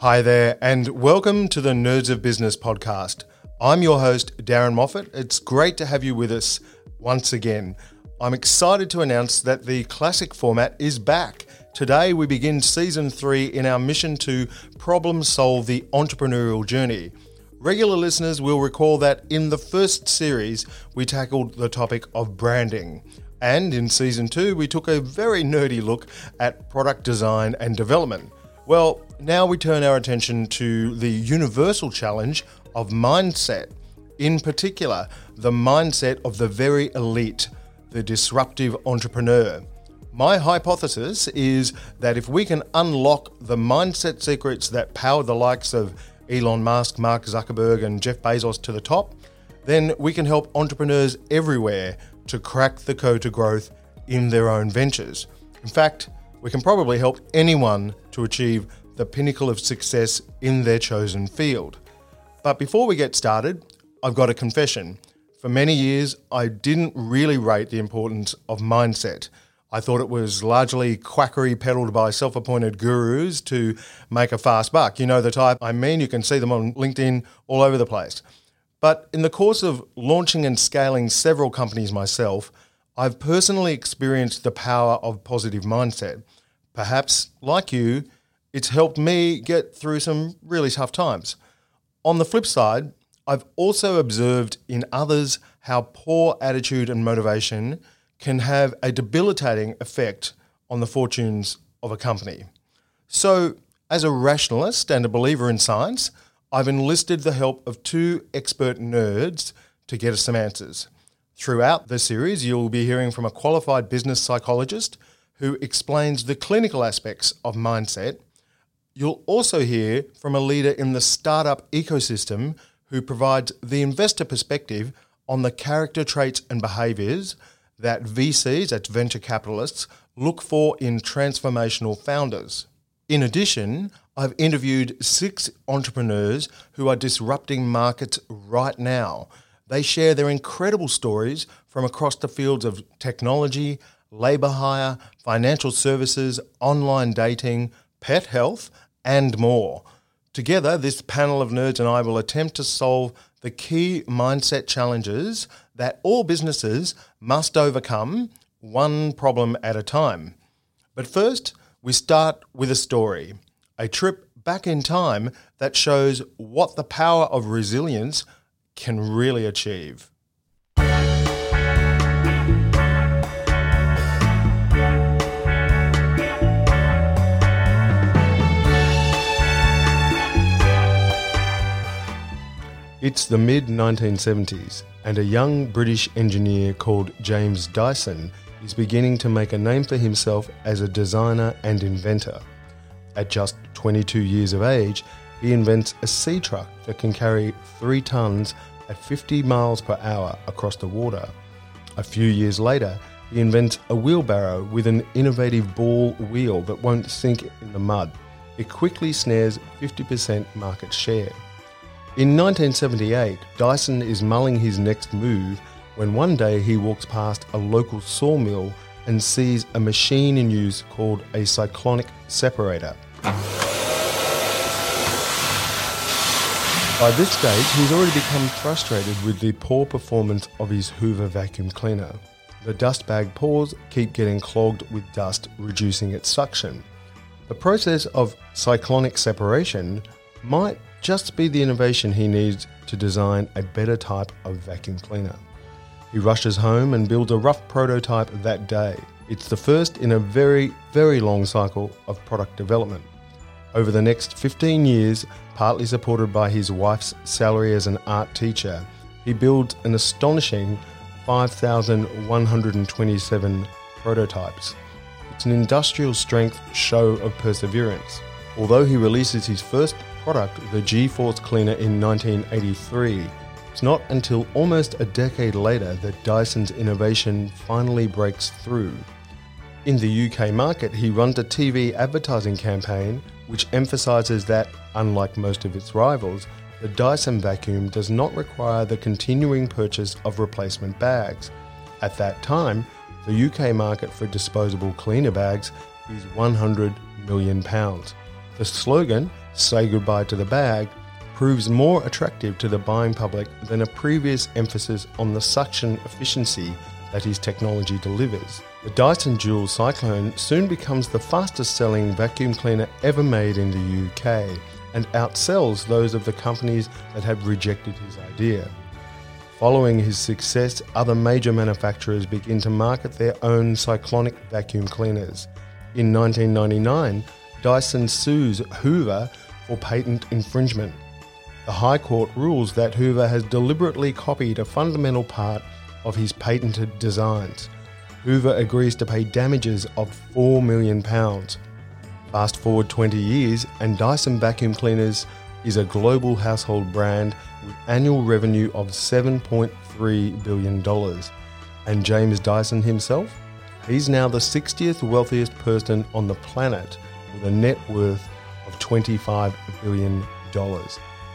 Hi there, and welcome to the Nerds of Business podcast. I'm your host, Darren Moffat. It's great to have you with us once again. I'm excited to announce that the classic format is back. Today, we begin season three in our mission to problem solve the entrepreneurial journey. Regular listeners will recall that in the first series, we tackled the topic of branding. And in season two, we took a very nerdy look at product design and development. Well, now we turn our attention to the universal challenge of mindset. In particular, the mindset of the very elite, the disruptive entrepreneur. My hypothesis is that if we can unlock the mindset secrets that power the likes of Elon Musk, Mark Zuckerberg, and Jeff Bezos to the top, then we can help entrepreneurs everywhere to crack the code to growth in their own ventures. In fact, we can probably help anyone to achieve the pinnacle of success in their chosen field. But before we get started, I've got a confession. For many years, I didn't really rate the importance of mindset. I thought it was largely quackery peddled by self appointed gurus to make a fast buck. You know the type I mean, you can see them on LinkedIn all over the place. But in the course of launching and scaling several companies myself, I've personally experienced the power of positive mindset. Perhaps, like you, it's helped me get through some really tough times. On the flip side, I've also observed in others how poor attitude and motivation can have a debilitating effect on the fortunes of a company. So, as a rationalist and a believer in science, I've enlisted the help of two expert nerds to get us some answers. Throughout the series, you'll be hearing from a qualified business psychologist who explains the clinical aspects of mindset. You'll also hear from a leader in the startup ecosystem who provides the investor perspective on the character traits and behaviours that VCs, that's venture capitalists, look for in transformational founders. In addition, I've interviewed six entrepreneurs who are disrupting markets right now they share their incredible stories from across the fields of technology, labour hire, financial services, online dating, pet health, and more. Together, this panel of nerds and I will attempt to solve the key mindset challenges that all businesses must overcome one problem at a time. But first, we start with a story, a trip back in time that shows what the power of resilience can really achieve. It's the mid 1970s, and a young British engineer called James Dyson is beginning to make a name for himself as a designer and inventor. At just 22 years of age, he invents a sea truck that can carry three tons at 50 miles per hour across the water. A few years later, he invents a wheelbarrow with an innovative ball wheel that won't sink in the mud. It quickly snares 50% market share. In 1978, Dyson is mulling his next move when one day he walks past a local sawmill and sees a machine in use called a cyclonic separator. By this stage, he's already become frustrated with the poor performance of his Hoover vacuum cleaner. The dust bag pores keep getting clogged with dust, reducing its suction. The process of cyclonic separation might just be the innovation he needs to design a better type of vacuum cleaner. He rushes home and builds a rough prototype that day. It's the first in a very, very long cycle of product development. Over the next 15 years, partly supported by his wife's salary as an art teacher, he builds an astonishing 5,127 prototypes. It's an industrial strength show of perseverance. Although he releases his first product, the G Force cleaner, in 1983, it's not until almost a decade later that Dyson's innovation finally breaks through. In the UK market, he runs a TV advertising campaign which emphasises that, unlike most of its rivals, the Dyson vacuum does not require the continuing purchase of replacement bags. At that time, the UK market for disposable cleaner bags is 100 million pounds. The slogan, Say Goodbye to the Bag, proves more attractive to the buying public than a previous emphasis on the suction efficiency that his technology delivers. The Dyson Dual Cyclone soon becomes the fastest selling vacuum cleaner ever made in the UK and outsells those of the companies that had rejected his idea. Following his success, other major manufacturers begin to market their own cyclonic vacuum cleaners. In 1999, Dyson sues Hoover for patent infringement. The High Court rules that Hoover has deliberately copied a fundamental part of his patented designs. Hoover agrees to pay damages of £4 million. Fast forward 20 years, and Dyson Vacuum Cleaners is a global household brand with annual revenue of $7.3 billion. And James Dyson himself? He's now the 60th wealthiest person on the planet with a net worth of $25 billion.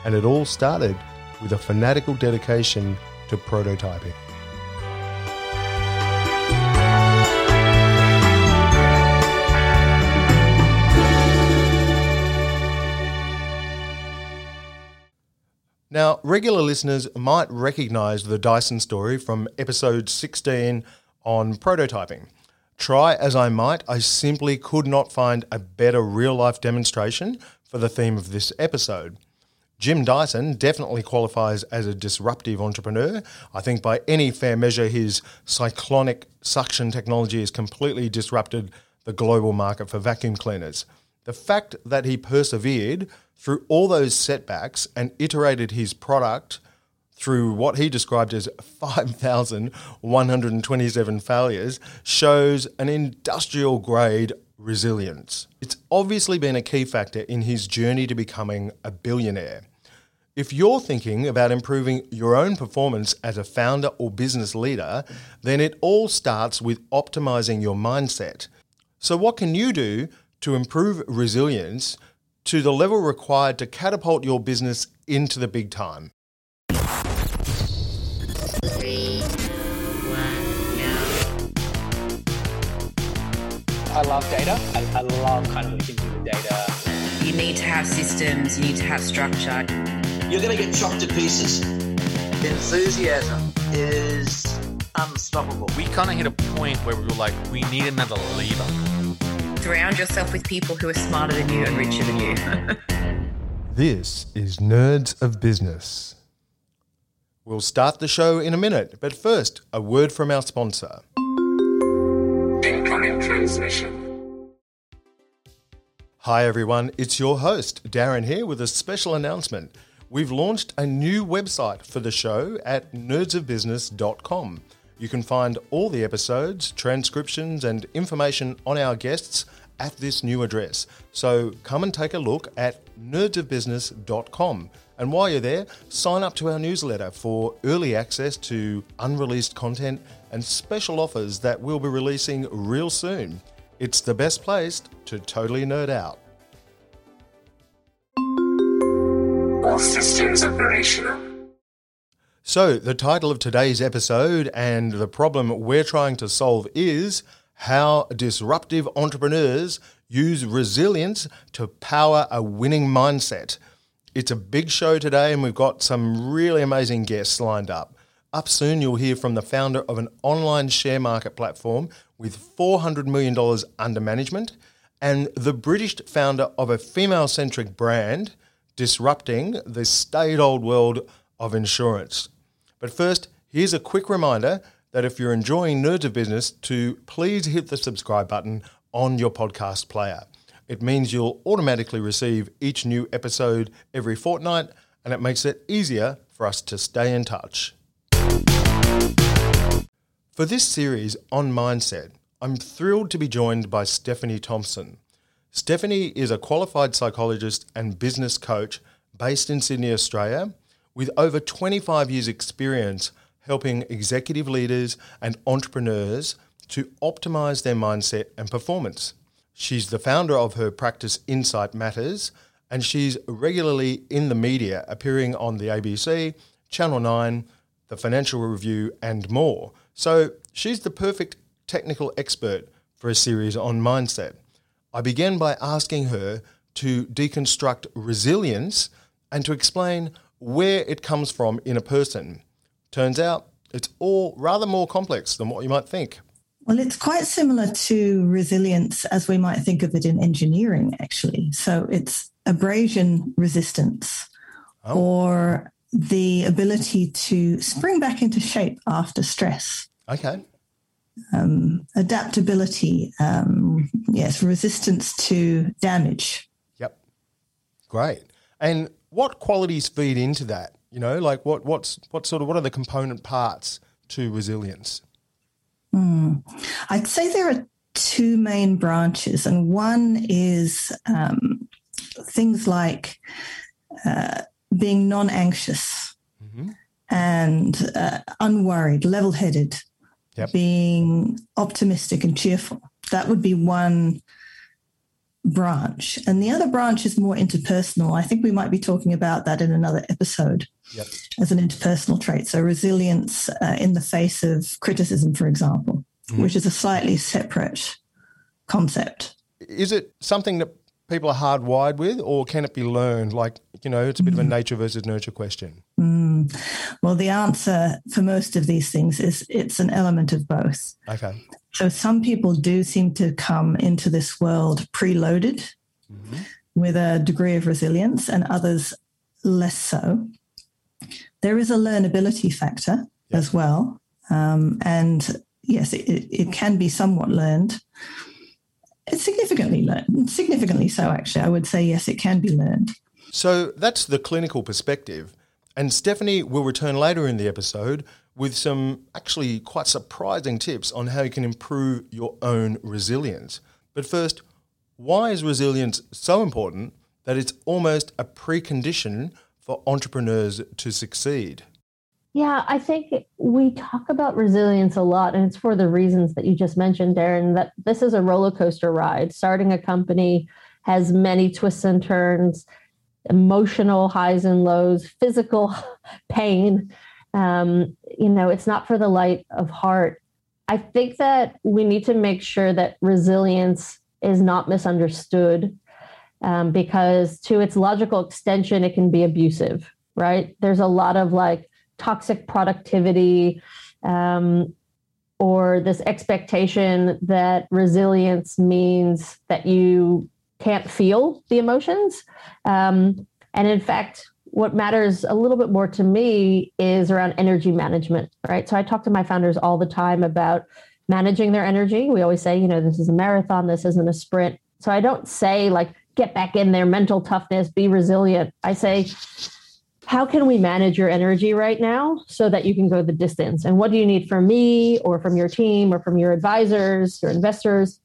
And it all started with a fanatical dedication to prototyping. Now, regular listeners might recognize the Dyson story from episode 16 on prototyping. Try as I might, I simply could not find a better real life demonstration for the theme of this episode. Jim Dyson definitely qualifies as a disruptive entrepreneur. I think by any fair measure, his cyclonic suction technology has completely disrupted the global market for vacuum cleaners. The fact that he persevered through all those setbacks and iterated his product through what he described as 5,127 failures shows an industrial grade resilience. It's obviously been a key factor in his journey to becoming a billionaire. If you're thinking about improving your own performance as a founder or business leader, then it all starts with optimizing your mindset. So, what can you do to improve resilience to the level required to catapult your business into the big time. I love data. I, I love kind of what you can do with data. You need to have systems, you need to have structure. You're going to get chopped to pieces. Enthusiasm is unstoppable. We kind of hit a point where we were like, we need another leader surround yourself with people who are smarter than you and richer than you. this is Nerds of Business. We'll start the show in a minute, but first, a word from our sponsor. Transmission. Hi everyone, it's your host, Darren here, with a special announcement. We've launched a new website for the show at nerdsofbusiness.com. You can find all the episodes, transcriptions, and information on our guests at this new address. So come and take a look at nerdsofbusiness.com. And while you're there, sign up to our newsletter for early access to unreleased content and special offers that we'll be releasing real soon. It's the best place to totally nerd out. All systems operational. So, the title of today's episode and the problem we're trying to solve is how disruptive entrepreneurs use resilience to power a winning mindset. It's a big show today, and we've got some really amazing guests lined up. Up soon, you'll hear from the founder of an online share market platform with $400 million under management and the British founder of a female centric brand disrupting the staid old world of insurance. But first, here's a quick reminder that if you're enjoying Nerds of Business, to please hit the subscribe button on your podcast player. It means you'll automatically receive each new episode every fortnight, and it makes it easier for us to stay in touch. For this series on mindset, I'm thrilled to be joined by Stephanie Thompson. Stephanie is a qualified psychologist and business coach based in Sydney, Australia, with over 25 years' experience helping executive leaders and entrepreneurs to optimize their mindset and performance. She's the founder of her practice Insight Matters, and she's regularly in the media, appearing on the ABC, Channel 9, the Financial Review, and more. So she's the perfect technical expert for a series on mindset. I began by asking her to deconstruct resilience and to explain where it comes from in a person. Turns out it's all rather more complex than what you might think. Well, it's quite similar to resilience as we might think of it in engineering, actually. So it's abrasion resistance Oh. or the ability to spring back into shape after stress. Okay. Um, adaptability, um, yes, resistance to damage. Yep. Great. And what qualities feed into that? You know, like what what's what sort of what are the component parts to resilience? I'd say there are two main branches, and one is um, things like uh, being non anxious and uh, unworried, level headed, Yep. being optimistic and cheerful. That would be one branch. And the other branch is more interpersonal. I think we might be talking about that in another episode Yep. as an interpersonal trait. So resilience uh, in the face of criticism, for example, which is a slightly separate concept. Is it something that people are hardwired with or can it be learned? Like, you know, it's a bit of a mm. nature versus nurture question. Mm. Well, the answer for most of these things is it's an element of both. Okay. So some people do seem to come into this world preloaded mm-hmm. with a degree of resilience, and others less so. There is a learnability factor as well. Um, and yes, it, it it can be somewhat learned. It's significantly learned, significantly so, actually. I would say, yes, it can be learned. So that's the clinical perspective. And Stephanie will return later in the episode with some actually quite surprising tips on how you can improve your own resilience. But first, why is resilience so important that it's almost a precondition for entrepreneurs to succeed? Yeah, I think we talk about resilience a lot, and it's for the reasons that you just mentioned, Darren, that this is a roller coaster ride. Starting a company has many twists and turns, emotional highs and lows, physical pain. Um, you know, it's not for the light of heart. I think that we need to make sure that resilience is not misunderstood um, because, to its logical extension, it can be abusive, right? There's a lot of like, toxic productivity um, or this expectation that resilience means that you can't feel the emotions. Um, and in fact, what matters a little bit more to me is around energy management, right? So I talk to my founders all the time about managing their energy. We always say, you know, this is a marathon, this isn't a sprint. So I don't say, like, get back in there, mental toughness, be resilient. I say, how can we manage your energy right now so that you can go the distance? And what do you need from me or from your team or from your advisors, your investors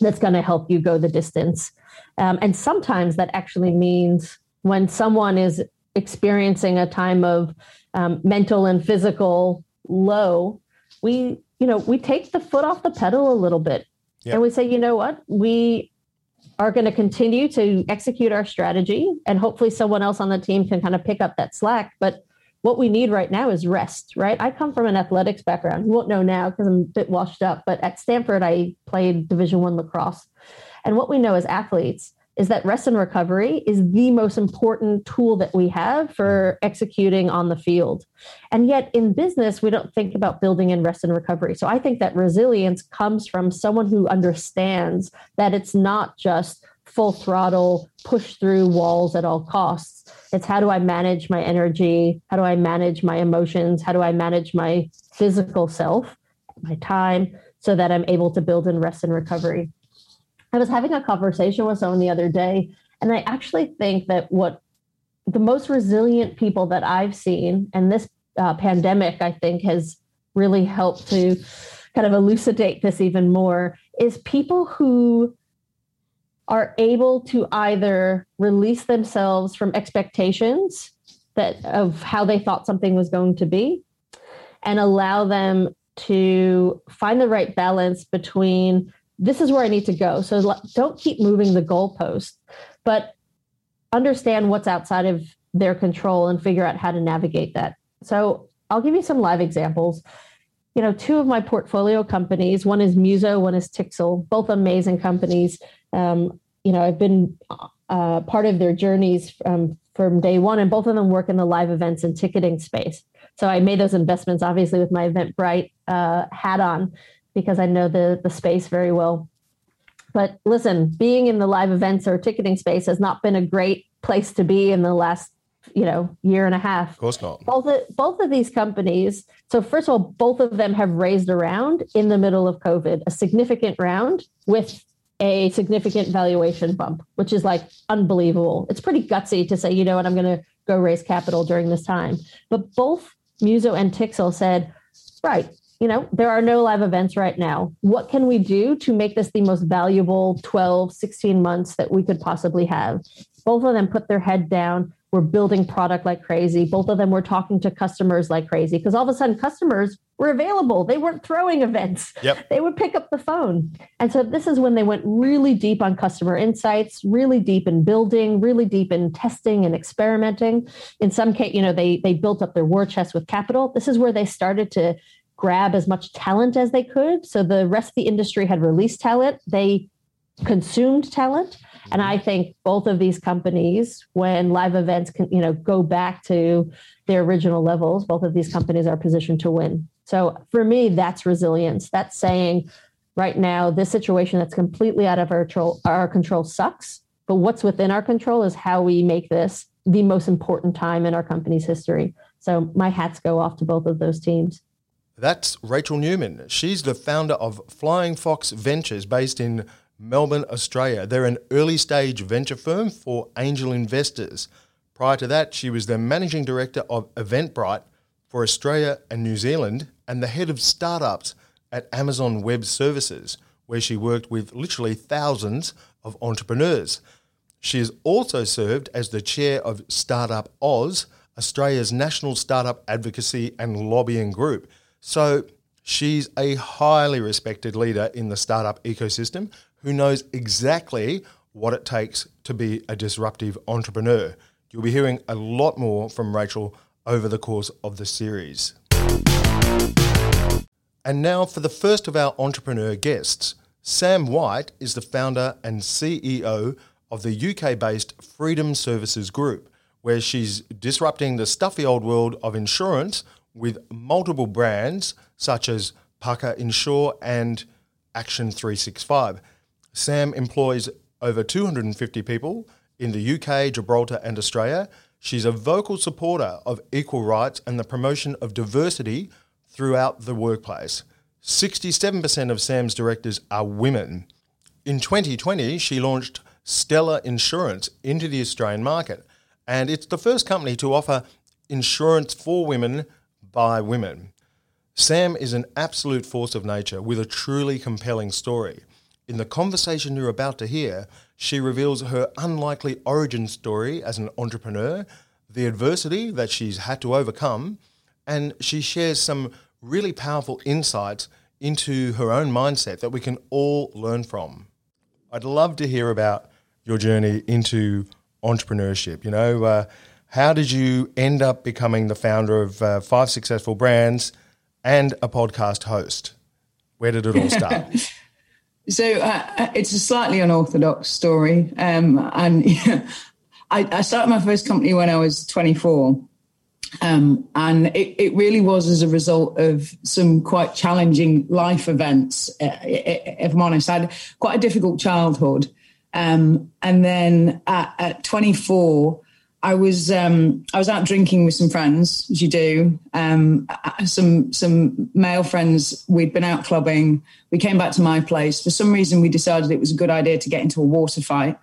that's going to help you go the distance? Um, and sometimes that actually means when someone is experiencing a time of um, mental and physical low, we, you know, we take the foot off the pedal a little bit Yeah. and we say, you know what, we are going to continue to execute our strategy and hopefully someone else on the team can kind of pick up that slack but what we need right now is rest right? I come from an athletics background. You won't know now because i'm a bit washed up but at stanford i played division one lacrosse. And what we know as athletes is that rest and recovery is the most important tool that we have for mm. executing on the field. And yet in business, we don't think about building in rest and recovery. So I think that resilience comes from someone who understands that it's not just full throttle, push through walls at all costs. It's how do I manage my energy? How do I manage my emotions? How do I manage my physical self, my time, so that I'm able to build in rest and recovery? I was having a conversation with someone the other day, and I actually think that what the most resilient people that I've seen, and this uh, pandemic, I think, has really helped to kind of elucidate this even more, is people who are able to either release themselves from expectations that of how they thought something was going to be and allow them to find the right balance between this is where I need to go. So don't keep moving the goalpost, but understand what's outside of their control and figure out how to navigate that. So I'll give you some live examples. You know, two of my portfolio companies, one is Muso, one is Tixel, both amazing companies. Um, you know, I've been uh, part of their journeys um, from day one, and both of them work in the live events and ticketing space. So I made those investments, obviously, with my Eventbrite uh, hat on because I know the the space very well. But listen, being in the live events or ticketing space has not been a great place to be in the last you know year and a half. Of course not. Both of, both of these companies. So first of all, both of them have raised a round in the middle of COVID, a significant round with a significant valuation bump, which is like unbelievable. It's pretty gutsy to say, you know what, I'm going to go raise capital during this time. But both Muso and Tixel said, right, you know, there are no live events right now. What can we do to make this the most valuable 12, 16 months that we could possibly have? Both of them put their head down, were building product like crazy. Both of them were talking to customers like crazy because all of a sudden customers were available. They weren't throwing events. Yep. They would pick up the phone. And so this is when they went really deep on customer insights, really deep in building, really deep in testing and experimenting. In some case, you know, they they built up their war chest with capital. This is where they started to grab as much talent as they could. So the rest of the industry had released talent. They consumed talent and mm-hmm. I think both of these companies, when live events can, you know, go back to their original levels, both of these companies are positioned to win. So for me, that's resilience. That's saying right now, this situation that's completely out of our control, our control sucks. But what's within our control is how we make this the most important time in our company's history. So my hats go off to both of those teams. That's Rachael Neumann. She's the founder of Flying Fox Ventures based in Melbourne, Australia. They're an early stage venture firm for angel investors. Prior to that, she was the managing director of Eventbrite for Australia and New Zealand and the head of startups at Amazon Web Services, where she worked with literally thousands of entrepreneurs. She has also served as the chair of Startup Oz, Australia's national startup advocacy and lobbying group. So she's a highly respected leader in the startup ecosystem who knows exactly what it takes to be a disruptive entrepreneur. You'll be hearing a lot more from Rachael over the course of the series. And now for the first of our entrepreneur guests. Sam White is the founder and CEO of the UK based Freedom Services Group, where she's disrupting the stuffy old world of insurance with multiple brands such as Pukka Insure and Action 365. Sam employs over 250 people in the UK, Gibraltar, and Australia. She's a vocal supporter of equal rights and the promotion of diversity throughout the workplace. 67% of Sam's directors are women. In 2020, she launched Stella Insurance into the Australian market, and it's the first company to offer insurance for women by women. Sam is an absolute force of nature with a truly compelling story. In the conversation you're about to hear, she reveals her unlikely origin story as an entrepreneur, the adversity that she's had to overcome, and she shares some really powerful insights into her own mindset that we can all learn from. I'd love to hear about your journey into entrepreneurship. You know, uh, how did you end up becoming the founder of uh, five successful brands and a podcast host? Where did it all start? So uh, uh, it's a slightly unorthodox story, um, and I, I, started my first company when I was 24, um, and it, it, really was as a result of some quite challenging life events. Uh, if I'm honest, I had quite a difficult childhood, um, and then at, at 24. I was um, I was out drinking with some friends, as you do. Um, some some male friends. We'd been out clubbing. We came back to my place. For some reason, we decided it was a good idea to get into a water fight.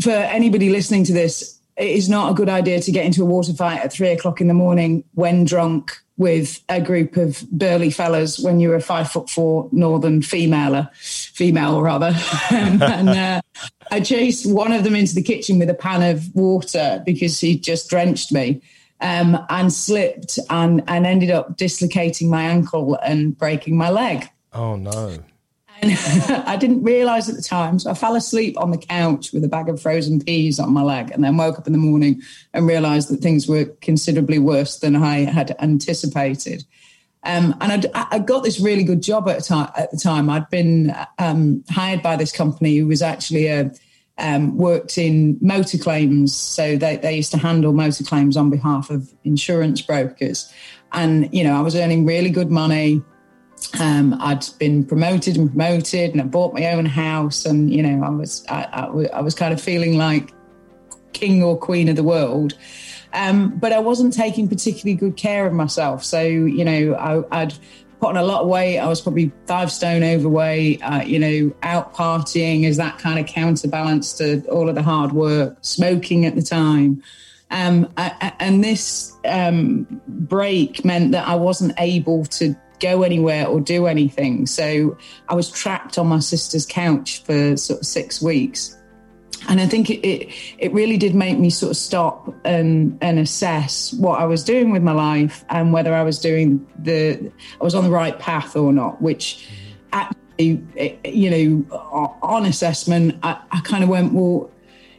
For anybody listening to this, it is not a good idea to get into a water fight at three o'clock in the morning when drunk with a group of burly fellas when you were a five foot four northern female, female rather. and uh, I chased one of them into the kitchen with a pan of water because he just drenched me. Um, and slipped and, and ended up dislocating my ankle and breaking my leg. Oh no! I didn't realize at the time. So I fell asleep on the couch with a bag of frozen peas on my leg and then woke up in the morning and realized that things were considerably worse than I had anticipated. Um, and I'd, I got this really good job at, time, at the time. I'd been um, hired by this company who was actually a, um, worked in motor claims. So they, they used to handle motor claims on behalf of insurance brokers. And, you know, I was earning really good money. Um, I'd been promoted and promoted, and I bought my own house, and you know, I was I, I, I was kind of feeling like king or queen of the world. Um, but I wasn't taking particularly good care of myself. So you know, I, would put on a lot of weight. I was probably five stone overweight. Uh, you know, out partying as that kind of counterbalance to all of the hard work. Smoking at the time. Um, I, and this um, break meant that I wasn't able to go anywhere or do anything. So I was trapped on my sister's couch for sort of six weeks. And I think it, it, it really did make me sort of stop and and assess what I was doing with my life and whether I was doing the I was on the right path or not. Which actually, you know, on assessment, I, I kind of went, well,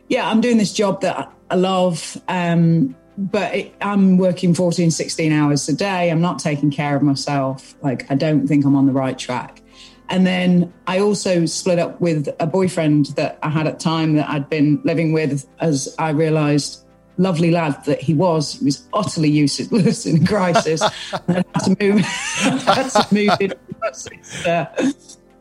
yeah, I'm doing this job that I love. Um, but it, I'm working 14, 16 hours a day. I'm not taking care of myself. Like, I don't think I'm on the right track. And then I also split up with a boyfriend that I had at the time that I'd been living with as I realized, lovely lad that he was, he was utterly useless in a crisis. I had to move, had to move in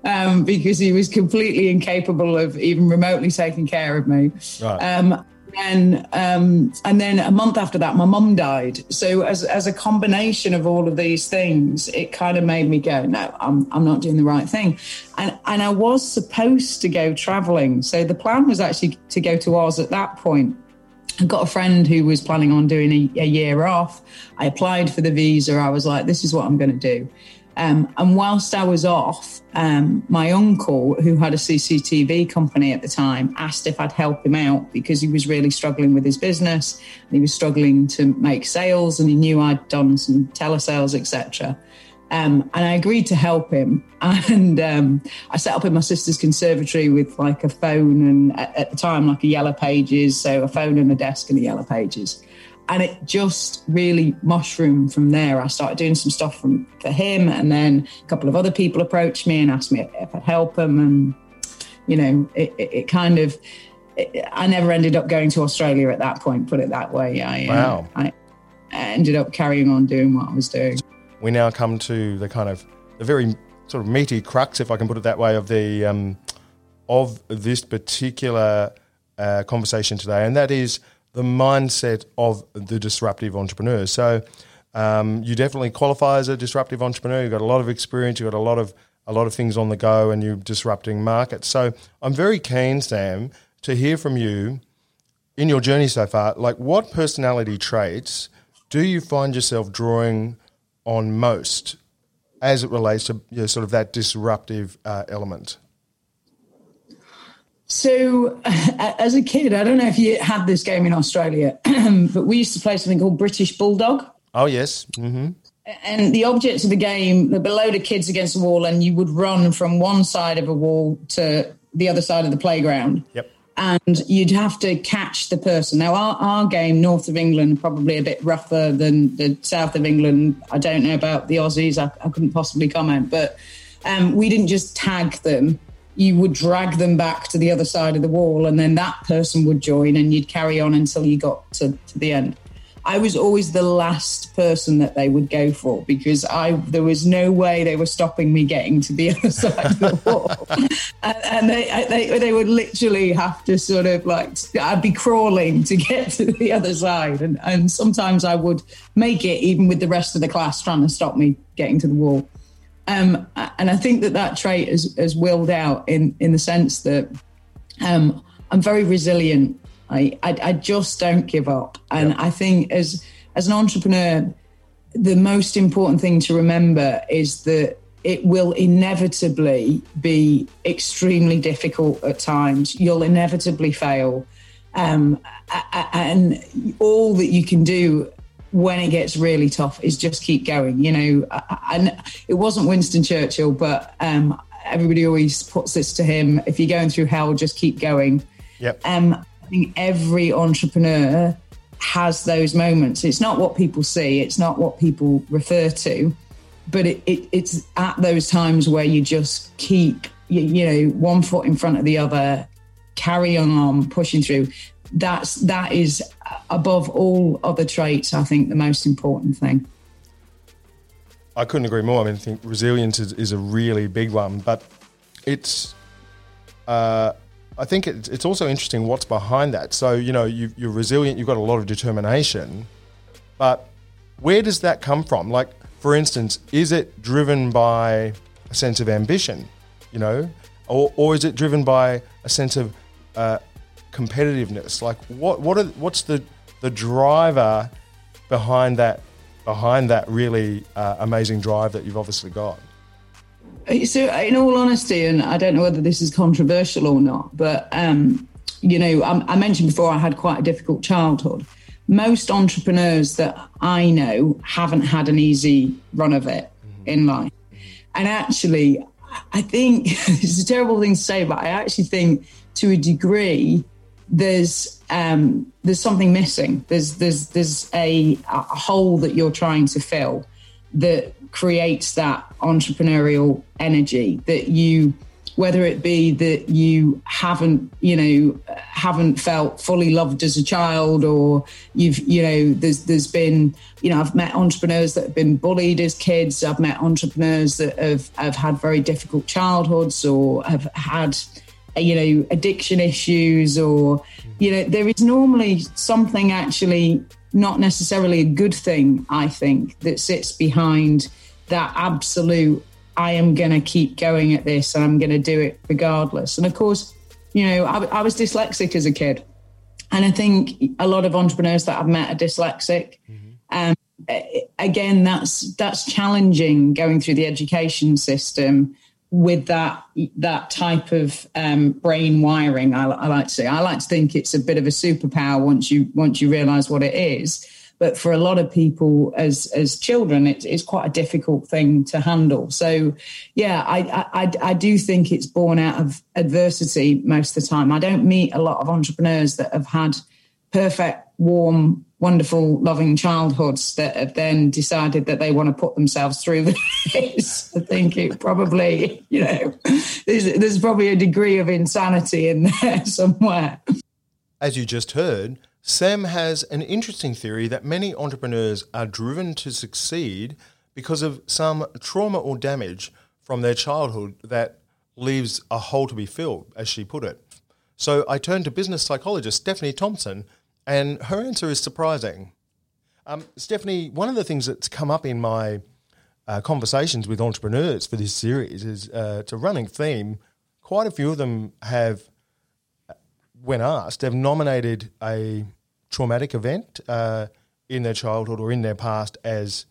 um, because he was completely incapable of even remotely taking care of me. Right. Um, and um, and then a month after that, my mum died. So as as a combination of all of these things, it kind of made me go, no, I'm I'm not doing the right thing. And and I was supposed to go traveling. So the plan was actually to go to Oz at that point. I got a friend who was planning on doing a, a year off. I applied for the visa. I was like, this is what I'm going to do. Um, and whilst I was off, um, my uncle, who had a CCTV company at the time, asked if I'd help him out because he was really struggling with his business and he was struggling to make sales and he knew I'd done some telesales, etc. Um, and I agreed to help him. And um, I set up in my sister's conservatory with like a phone and at, at the time, like a yellow pages. So a phone and a desk and a yellow pages and it just really mushroomed from there. I started doing some stuff from, for him, and then a couple of other people approached me and asked me if, if I'd help them, and you know, it, it, it kind of. It, I never ended up going to Australia at that point. Put it that way. I, uh, wow. Uh, I ended up carrying on doing what I was doing. We now come to the kind of the very sort of meaty crux, if I can put it that way, of the um, of this particular uh, conversation today, and that is the mindset of the disruptive entrepreneur. So um, you definitely qualify as a disruptive entrepreneur. You've got a lot of experience. You've got a lot of a lot of things on the go, and you're disrupting markets. So I'm very keen, Sam, to hear from you in your journey so far. Like, what personality traits do you find yourself drawing on most as it relates to you know, sort of that disruptive uh, element? So, as a kid, I don't know if you had this game in Australia, but we used to play something called British Bulldog. Oh, yes. Mm-hmm. And the object of the game, the below the kids against the wall, and you would run from one side of a wall to the other side of the playground. Yep. And you'd have to catch the person. Now, our, our game, north of England, probably a bit rougher than the south of England. I don't know about the Aussies. I, I couldn't possibly comment. But um, we didn't just tag them you would drag them back to the other side of the wall and then that person would join and you'd carry on until you got to, to the end. I was always the last person that they would go for because I there was no way they were stopping me getting to the other side of the wall, and, and they, they they would literally have to sort of like I'd be crawling to get to the other side, and and sometimes I would make it even with the rest of the class trying to stop me getting to the wall. Um, and I think that that trait has, has willed out in, in the sense that um, I'm very resilient. I, I, I, just don't give up. And yeah. I think as, as an entrepreneur, the most important thing to remember is that it will inevitably be extremely difficult at times. You'll inevitably fail. Um, and all that you can do when it gets really tough is just keep going. You know, and it wasn't Winston Churchill, but um, everybody always puts this to him: if you're going through hell, just keep going. Yep. Um, I think every entrepreneur has those moments. It's not what people see, it's not what people refer to, but it, it, it's at those times where you just keep, you, you know, one foot in front of the other, carry on, pushing through. That's that is above all other traits. I think the most important thing. I couldn't agree more. I mean, I think resilience is, is a really big one, but it's. Uh, I think it's, it's also interesting what's behind that. So you know, you, you're resilient. You've got a lot of determination, but where does that come from? Like, for instance, is it driven by a sense of ambition, you know, or, or is it driven by a sense of uh, competitiveness? Like, what what are, what's the the driver behind that behind that really uh, amazing drive that you've obviously got? So, in all honesty, and I don't know whether this is controversial or not, but um, you know, I, I mentioned before I had quite a difficult childhood. Most entrepreneurs that I know haven't had an easy run of it mm-hmm. in life, and actually, I think it's a terrible thing to say, but I actually think to a degree there's um, there's something missing. There's there's there's a, a hole that you're trying to fill that creates that entrepreneurial energy that you whether it be that you haven't you know haven't felt fully loved as a child or you've you know there's there's been you know I've met entrepreneurs that have been bullied as kids I've met entrepreneurs that have have had very difficult childhoods or have had you know addiction issues or you know there is normally something actually not necessarily a good thing i think that sits behind that absolute i am going to keep going at this and i'm going to do it regardless. And of course you know I, I, was dyslexic as a kid. And i think a lot of entrepreneurs that i've met are dyslexic. Mm-hmm. um, again that's that's challenging going through the education system with that that type of um, brain wiring. I, I, like to say I like to think it's a bit of a superpower once you once you realise what it is. But for a lot of people as as children, it, it's quite a difficult thing to handle. So, yeah, I, I I do think it's born out of adversity most of the time. I don't meet a lot of entrepreneurs that have had perfect, warm, wonderful, loving childhoods that have then decided that they want to put themselves through this. I think it probably, you know, there's, there's probably a degree of insanity in there somewhere. As you just heard, Sam has an interesting theory that many entrepreneurs are driven to succeed because of some trauma or damage from their childhood that leaves a hole to be filled, as she put it. So I turned to business psychologist Stephanie Thompson and her answer is surprising. Um, Stephanie, one of the things that's come up in my uh, conversations with entrepreneurs for this series is uh, it's a running theme. Quite a few of them have, uh, when asked, have nominated a traumatic event uh, in their childhood or in their past as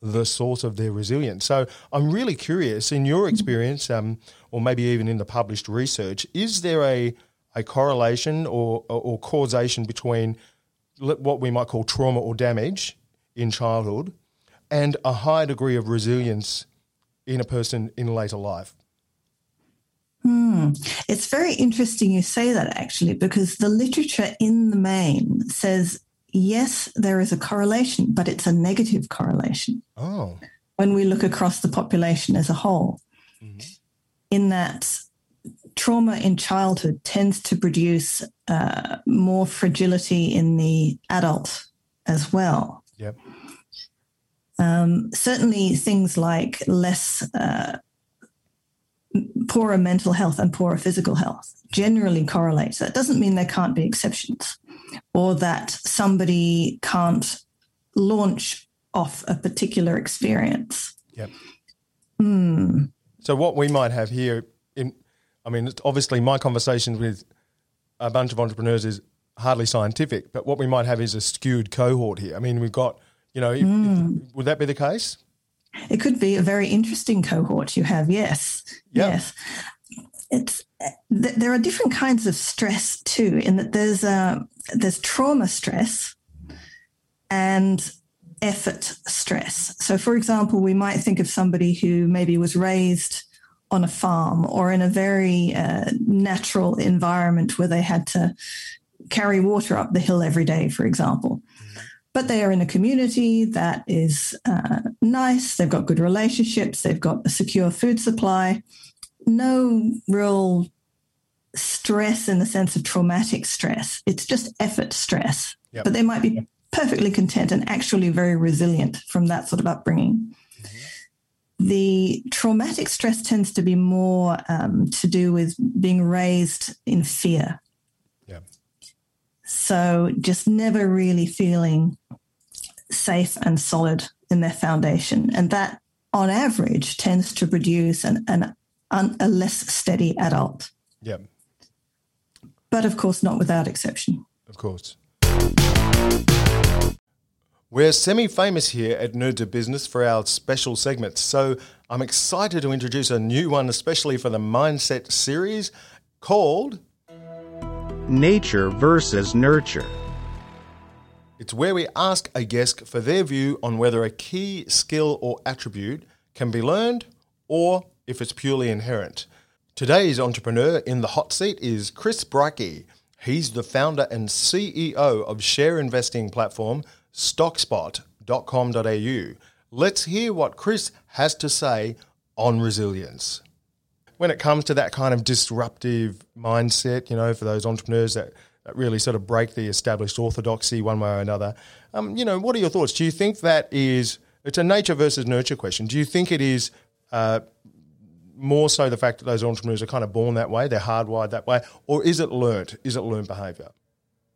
the source of their resilience. So I'm really curious, in your experience, um, or maybe even in the published research, is there a a correlation or, or causation between what we might call trauma or damage in childhood and a high degree of resilience in a person in later life. Hmm. It's very interesting you say that actually, because the literature in the main says yes, there is a correlation, but it's a negative correlation. Oh. When we look across the population as a whole, mm-hmm. in that trauma in childhood tends to produce uh, more fragility in the adult as well. Yep. Um, certainly, things like less uh, poorer mental health and poorer physical health generally correlate. That doesn't mean there can't be exceptions, or that somebody can't launch off a particular experience. Yep. Mm. So what we might have here I mean, obviously, my conversations with a bunch of entrepreneurs is hardly scientific, but what we might have is a skewed cohort here. I mean, we've got, you know, mm. if, would that be the case? It could be a very interesting cohort you have. Yes, yep. yes. It's th- there are different kinds of stress too. In that there's uh, there's trauma stress and effort stress. So, for example, we might think of somebody who maybe was raised on a farm or in a very uh, natural environment where they had to carry water up the hill every day, for example. But they are in a community that is uh, nice, they've got good relationships, they've got a secure food supply, no real stress in the sense of traumatic stress. It's just effort stress. Yep. But they might be perfectly content and actually very resilient from that sort of upbringing. The traumatic stress tends to be more um, to do with being raised in fear. Yeah. So just never really feeling safe and solid in their foundation. And that, on average, tends to produce an, an, an, a less steady adult. Yeah. But of course, not without exception. Of course. We're semi famous here at Nerds of Business for our special segments. So I'm excited to introduce a new one, especially for the Mindset series called Nature versus Nurture. It's where we ask a guest for their view on whether a key skill or attribute can be learned or if it's purely inherent. Today's entrepreneur in the hot seat is Chris Brycki. He's the founder and CEO of share investing platform stockspot.com.au. Let's hear what Chris has to say on resilience. When it comes to that kind of disruptive mindset, you know, for those entrepreneurs that, that really sort of break the established orthodoxy one way or another, um, you know, what are your thoughts? Do you think that is, it's a nature versus nurture question. Do you think it is uh, more so the fact that those entrepreneurs are kind of born that way, they're hardwired that way, or is it learnt? Is it learned behavior?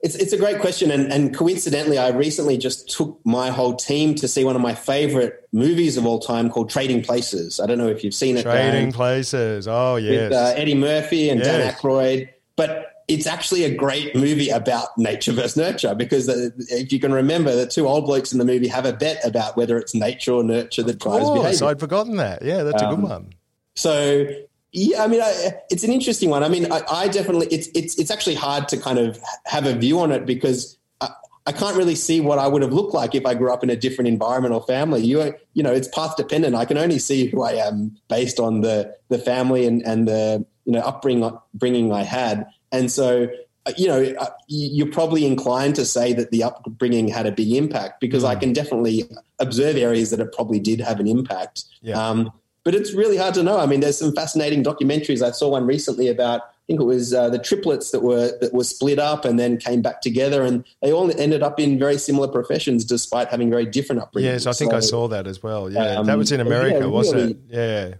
It's, it's a great question. And, and coincidentally, I recently just took my whole team to see one of my favorite movies of all time called Trading Places. I don't know if you've seen it. Trading Dan, Places. Oh, yes. With uh, Eddie Murphy and Dan Yes. Aykroyd. But it's actually a great movie about nature versus nurture because if you can remember, the two old blokes in the movie have a bet about whether it's nature or nurture that drives behavior. I'd forgotten that. Yeah, that's a good Um, one. So yeah, I mean, I, it's an interesting one. I mean, I, I definitely it's it's it's actually hard to kind of have a view on it because I, I can't really see what I would have looked like if I grew up in a different environment or family. You you know, it's path dependent. I can only see who I am based on the the family and and the you know upbringing bringing I had, and so. You know, you're probably inclined to say that the upbringing had a big impact because I can definitely observe areas that it probably did have an impact. Yeah. Um, but it's really hard to know. I mean, there's some fascinating documentaries. I saw one recently about I think it was uh, the triplets that were that were split up and then came back together, and they all ended up in very similar professions despite having very different upbringings. Yes, I think I saw that as well. Yeah, um, that was in yeah, America, wasn't really- it? Yeah.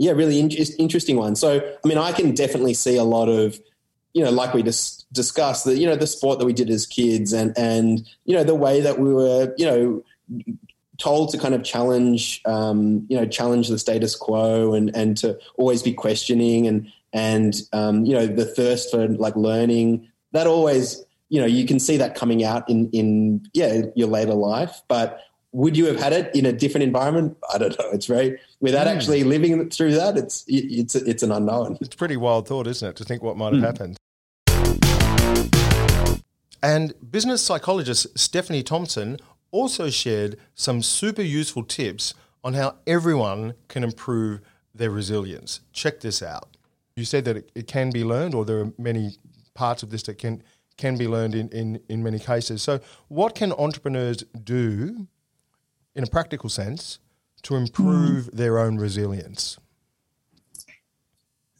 Yeah, really in- interesting one. So, I mean, I can definitely see a lot of, you know, like we just discussed, the you know the sport that we did as kids, and and you know the way that we were, you know, told to kind of challenge, um, you know, challenge the status quo, and and to always be questioning, and and um, you know the thirst for like learning. That always, you know, you can see that coming out in in yeah your later life, but would you have had it in a different environment? I don't know. It's very without Hmm. actually living through that. It's it's it's an unknown. It's a pretty wild thought, isn't it, to think what might have happened. And business psychologist Stephanie Thompson also shared some super useful tips on how everyone can improve their resilience. Check this out. You said that it, it can be learned, or there are many parts of this that can can be learned in, in, in many cases. So, what can entrepreneurs do in a practical sense to improve mm-hmm. their own resilience?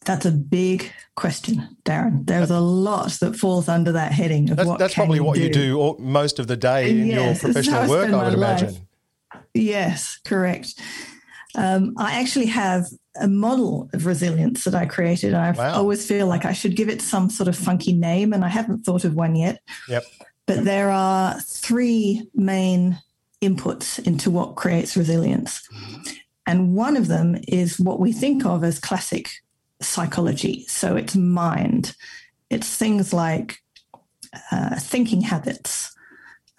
That's a big question, Darren. There's a lot that falls under that heading of That's, what that's probably you what do. you do all, most of the day in Yes, your professional work, spend I would my life. imagine. Yes, correct. Um, I actually have a model of resilience that I created. I Wow. always feel like I should give it some sort of funky name, and I haven't thought of one yet. Yep. But there are three main inputs into what creates resilience. And one of them is what we think of as classic psychology. So it's mind, it's things like uh, thinking habits,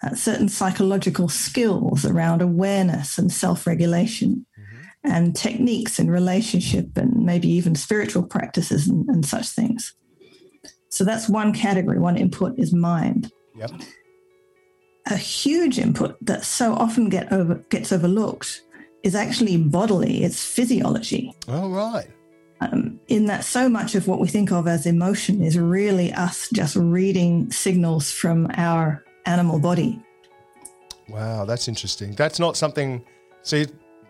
uh, certain psychological skills around awareness and self regulation, and techniques in relationship and maybe even spiritual practices and, and such things. So that's one category, one input is mind. Yep. A huge input that so often get over, gets overlooked is actually bodily, it's physiology. All right. Um, in that so much of what we think of as emotion is really us just reading signals from our animal body. Wow, that's interesting. That's not something. See,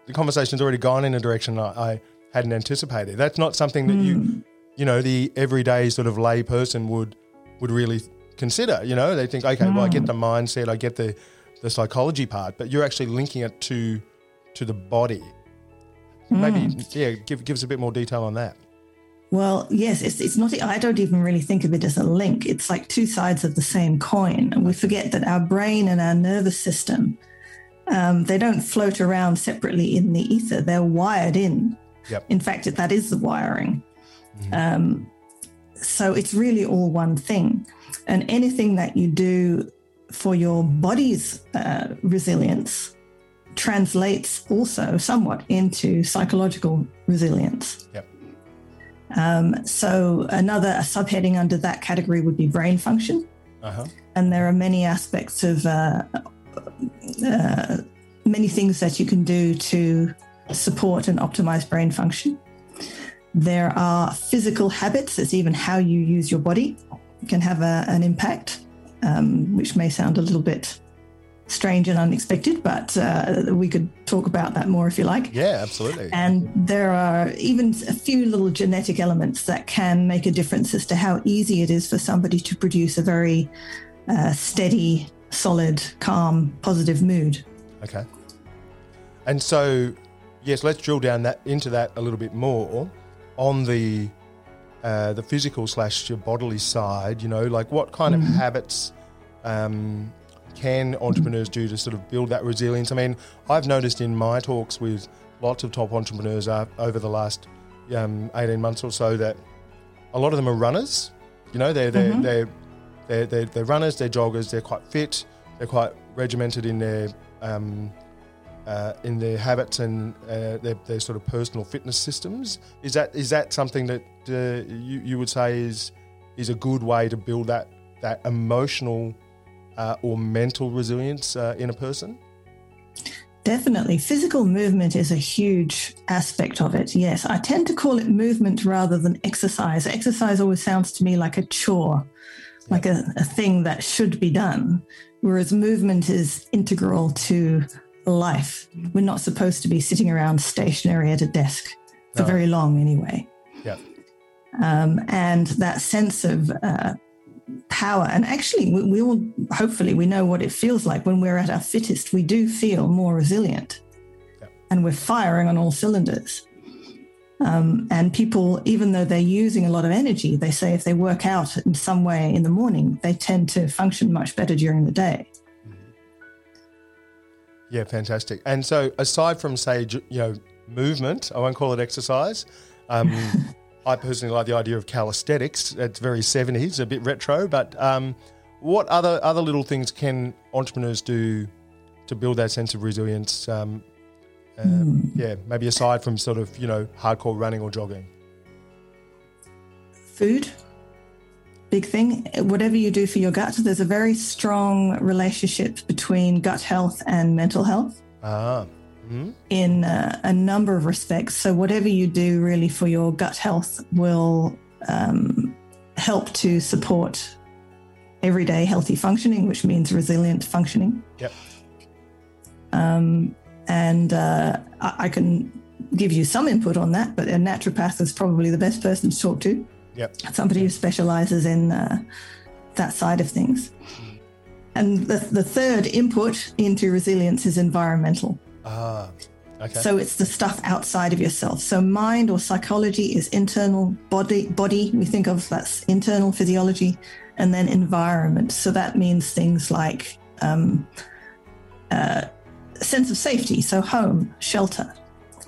the conversation's already gone in a direction I, I hadn't anticipated. That's not something that you, you know, the everyday sort of lay person would would really consider. You know, they think, okay, well, I get the mindset, I get the the psychology part, but you're actually linking it to to the body. Maybe, yeah, give give us a bit more detail on that. Well, yes, it's, it's not, I don't even really think of it as a link. It's like two sides of the same coin. And we forget that our brain and our nervous system, um, they don't float around separately in the ether, they're wired in. Yep. In fact, that is the wiring. Um, so it's really all one thing. And anything that you do for your body's uh, resilience translates also somewhat into psychological resilience. Yep. Um, so another a subheading under that category would be brain function, Uh huh. and there are many aspects of uh, uh, many things that you can do to support and optimize brain function. There are physical habits. It's even how you use your body can have a, an impact, um, which may sound a little bit strange and unexpected, but uh, we could talk about that more if you like. Yeah, absolutely. And there are even a few little genetic elements that can make a difference as to how easy it is for somebody to produce a very uh, steady, solid, calm, positive mood. Okay. And so, yes, let's drill down that into that a little bit more on the uh, the physical slash your bodily side. You know, like what kind of habits um, can entrepreneurs do to sort of build that resilience? I mean, I've noticed in my talks with lots of top entrepreneurs over the last um, eighteen months or so that a lot of them are runners. You know, they're they're, Mhm. they're, they're they're they're runners. They're joggers. They're quite fit. They're quite regimented in their um, uh, in their habits and uh, their, their sort of personal fitness systems. Is that is that something that uh, you you would say is is a good way to build that that emotional uh, or mental resilience uh, in a person? Definitely. Physical movement is a huge aspect of it. Yes. I tend to call it movement rather than exercise. Exercise always sounds to me like a chore, like a, a thing that should be done, whereas movement is integral to life. We're not supposed to be sitting around stationary at a desk for No. very long, anyway. Yeah. Um, and that sense of uh, power. And actually, we, we all hopefully we know what it feels like when we're at our fittest. We do feel more resilient, and we're firing on all cylinders. Um, and people, even though they're using a lot of energy, they say if they work out in some way in the morning, they tend to function much better during the day. Yeah, fantastic. And so, aside from say, you know, movement, I won't call it exercise. Um, I personally like the idea of calisthenics. It's very seventies, a bit retro. But um, what other other little things can entrepreneurs do to build that sense of resilience? Um, uh, Yeah, maybe aside from sort of you know hardcore running or jogging. Food, big thing. Whatever you do for your gut, there's a very strong relationship between gut health and mental health. Ah, hmm in uh, a number of respects. So, whatever you do really for your gut health will um, help to support everyday healthy functioning, which means resilient functioning. Yep. Um, and uh, I, I can give you some input on that, but a naturopath is probably the best person to talk to. Yep. Somebody who specializes in uh, that side of things. And the, the third input into resilience is environmental. Ah, okay. So it's the stuff outside of yourself. So mind or psychology is internal body body we think of that's internal physiology and then environment. So that means things like um, uh, sense of safety, so home, shelter,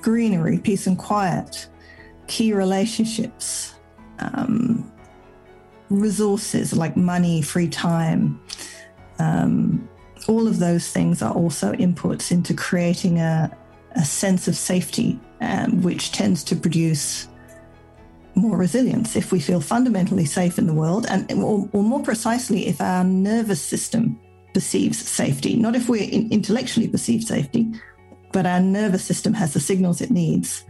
greenery, peace and quiet, key relationships, um, resources like money, free time. Um, all of those things are also inputs into creating a, a sense of safety, um, which tends to produce more resilience if we feel fundamentally safe in the world, and or, or more precisely, if our nervous system perceives safety, not if we in- intellectually perceive safety, but our nervous system has the signals it needs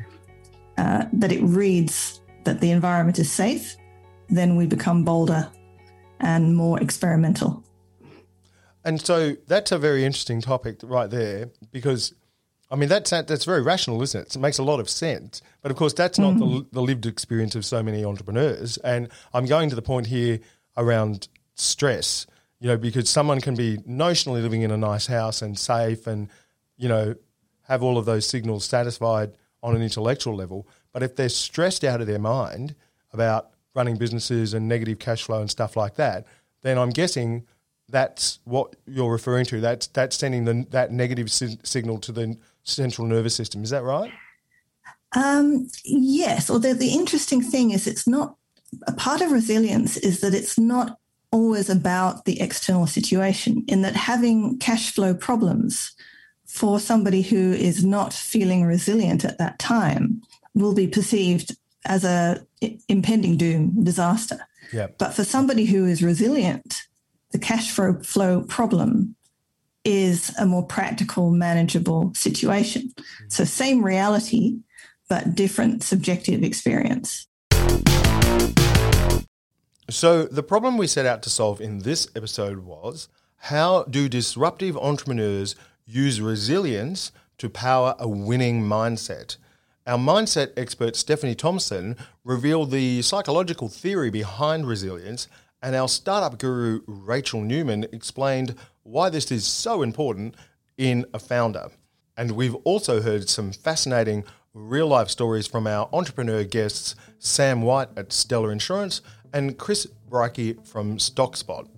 uh, that it reads that the environment is safe, then we become bolder and more experimental. And so that's a very interesting topic right there because, I mean, that's that's very rational, isn't it? It makes a lot of sense. But of course, that's not the, mm-hmm. the lived experience of so many entrepreneurs. And I'm going to the point here around stress, you know, because someone can be notionally living in a nice house and safe and, you know, have all of those signals satisfied on an intellectual level. But if they're stressed out of their mind about running businesses and negative cash flow and stuff like that, then I'm guessing that's what you're referring to. That's that's sending the, that negative si- signal to the central nervous system. Is that right? Um, yes. Although the interesting thing is, it's not a part of resilience is that it's not always about the external situation. In that having cash flow problems for somebody who is not feeling resilient at that time will be perceived as a impending doom disaster. Yeah. But for somebody who is resilient, the cash flow problem is a more practical, manageable situation. So same reality, but different subjective experience. So the problem we set out to solve in this episode was how do disruptive entrepreneurs use resilience to power a winning mindset? Our mindset expert Stephanie Thompson revealed the psychological theory behind resilience, and our startup guru Rachael Neumann explained why this is so important in a founder. And we've also heard some fascinating real life stories from our entrepreneur guests Sam White at Stella Insurance and Chris Brycki from StockSpot.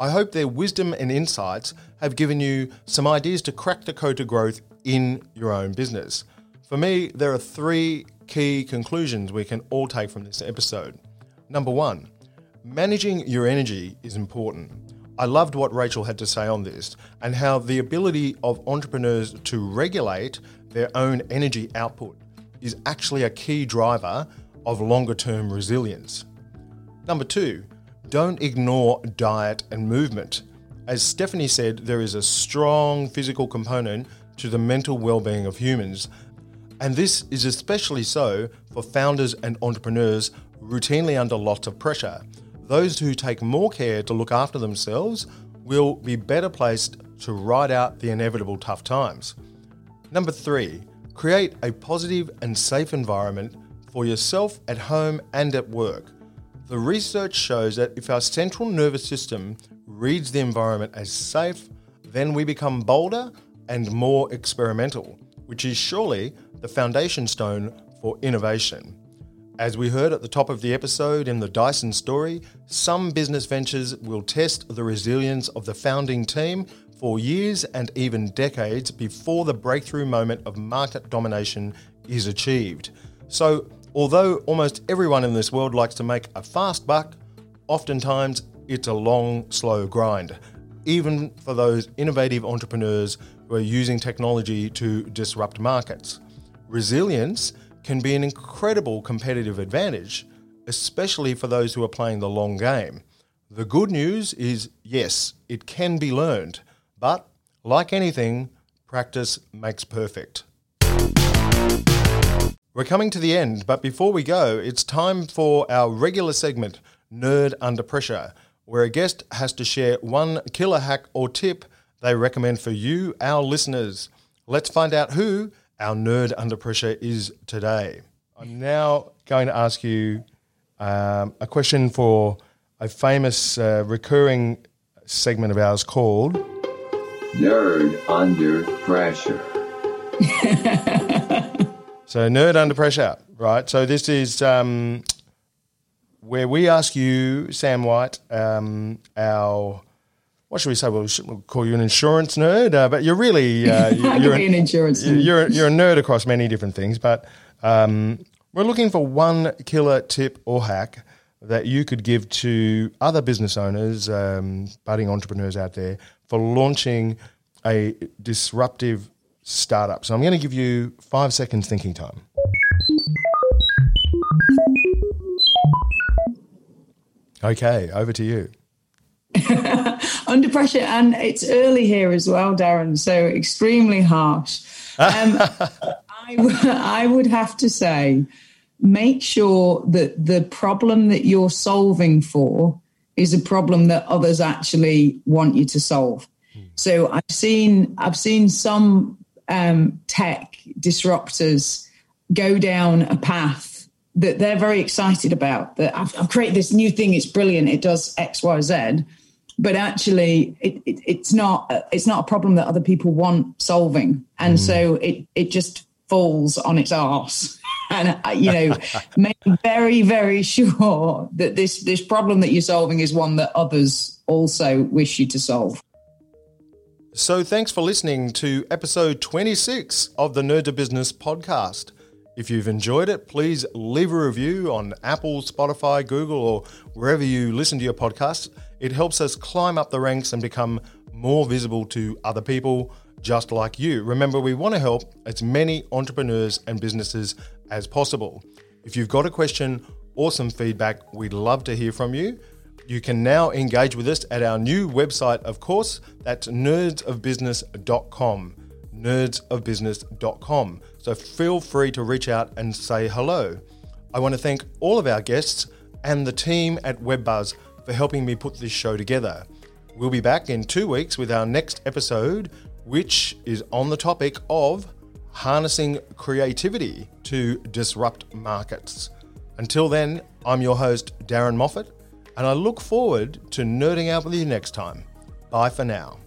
I hope their wisdom and insights have given you some ideas to crack the code to growth in your own business. For me, there are three key conclusions we can all take from this episode. Number one, managing your energy is important. I loved what Rachael had to say on this and how the ability of entrepreneurs to regulate their own energy output is actually a key driver of longer term resilience. Number two, don't ignore diet and movement. As Stephanie said, there is a strong physical component to the mental well-being of humans, and this is especially so for founders and entrepreneurs routinely under lots of pressure. Those who take more care to look after themselves will be better placed to ride out the inevitable tough times. Number three, create a positive and safe environment for yourself at home and at work. The research shows that if our central nervous system reads the environment as safe, then we become bolder and more experimental, which is surely the foundation stone for innovation. As we heard at the top of the episode in the Dyson story, some business ventures will test the resilience of the founding team for years and even decades before the breakthrough moment of market domination is achieved. So, Although almost everyone in this world likes to make a fast buck, oftentimes it's a long, slow grind, even for those innovative entrepreneurs who are using technology to disrupt markets. Resilience can be an incredible competitive advantage, especially for those who are playing the long game. The good news is yes, it can be learned, but like anything, practice makes perfect. We're coming to the end, but before we go, it's time for our regular segment, Nerd Under Pressure, where a guest has to share one killer hack or tip they recommend for you, our listeners. Let's find out who our Nerd Under Pressure is today. I'm now going to ask you um, a question for a famous uh, recurring segment of ours called Nerd Under Pressure. So, nerd under pressure, right? So, this is um, where we ask you, Sam White, um, our what should we say? Well, we'll call you an insurance nerd, uh, but you're really uh, you're, an, an, insurance. You're you're a nerd across many different things, but um, we're looking for one killer tip or hack that you could give to other business owners, um, budding entrepreneurs out there for launching a disruptive startup. So I'm going to give you five seconds thinking time. Okay, over to you. Under pressure, and it's early here as well, Darren, so extremely harsh. Um, I, w- I would have to say make sure that the problem that you're solving for is a problem that others actually want you to solve. So I've seen I've seen some um, tech disruptors go down a path that they're very excited about. That I've, I've created this new thing. It's brilliant. It does X, Y, Z. But actually, it, it, it's not it's not a problem that other people want solving, and so it it just falls on its arse. And uh, you know, make very very sure that this this problem that you're solving is one that others also wish you to solve. So, thanks for listening to episode 26 of the Nerds of Business podcast. If you've enjoyed it, please leave a review on Apple, Spotify, Google, or wherever you listen to your podcasts. It helps us climb up the ranks and become more visible to other people just like you. Remember, we want to help as many entrepreneurs and businesses as possible. If you've got a question or some feedback, we'd love to hear from you. You can now engage with us at our new website, of course. That's nerdsofbusiness.com. Nerdsofbusiness.com. So feel free to reach out and say hello. I want to thank all of our guests and the team at WebBuzz for helping me put this show together. We'll be back in two weeks with our next episode, which is on the topic of harnessing creativity to disrupt markets. Until then, I'm your host, Darren Moffat and I look forward to nerding out with you next time. Bye for now.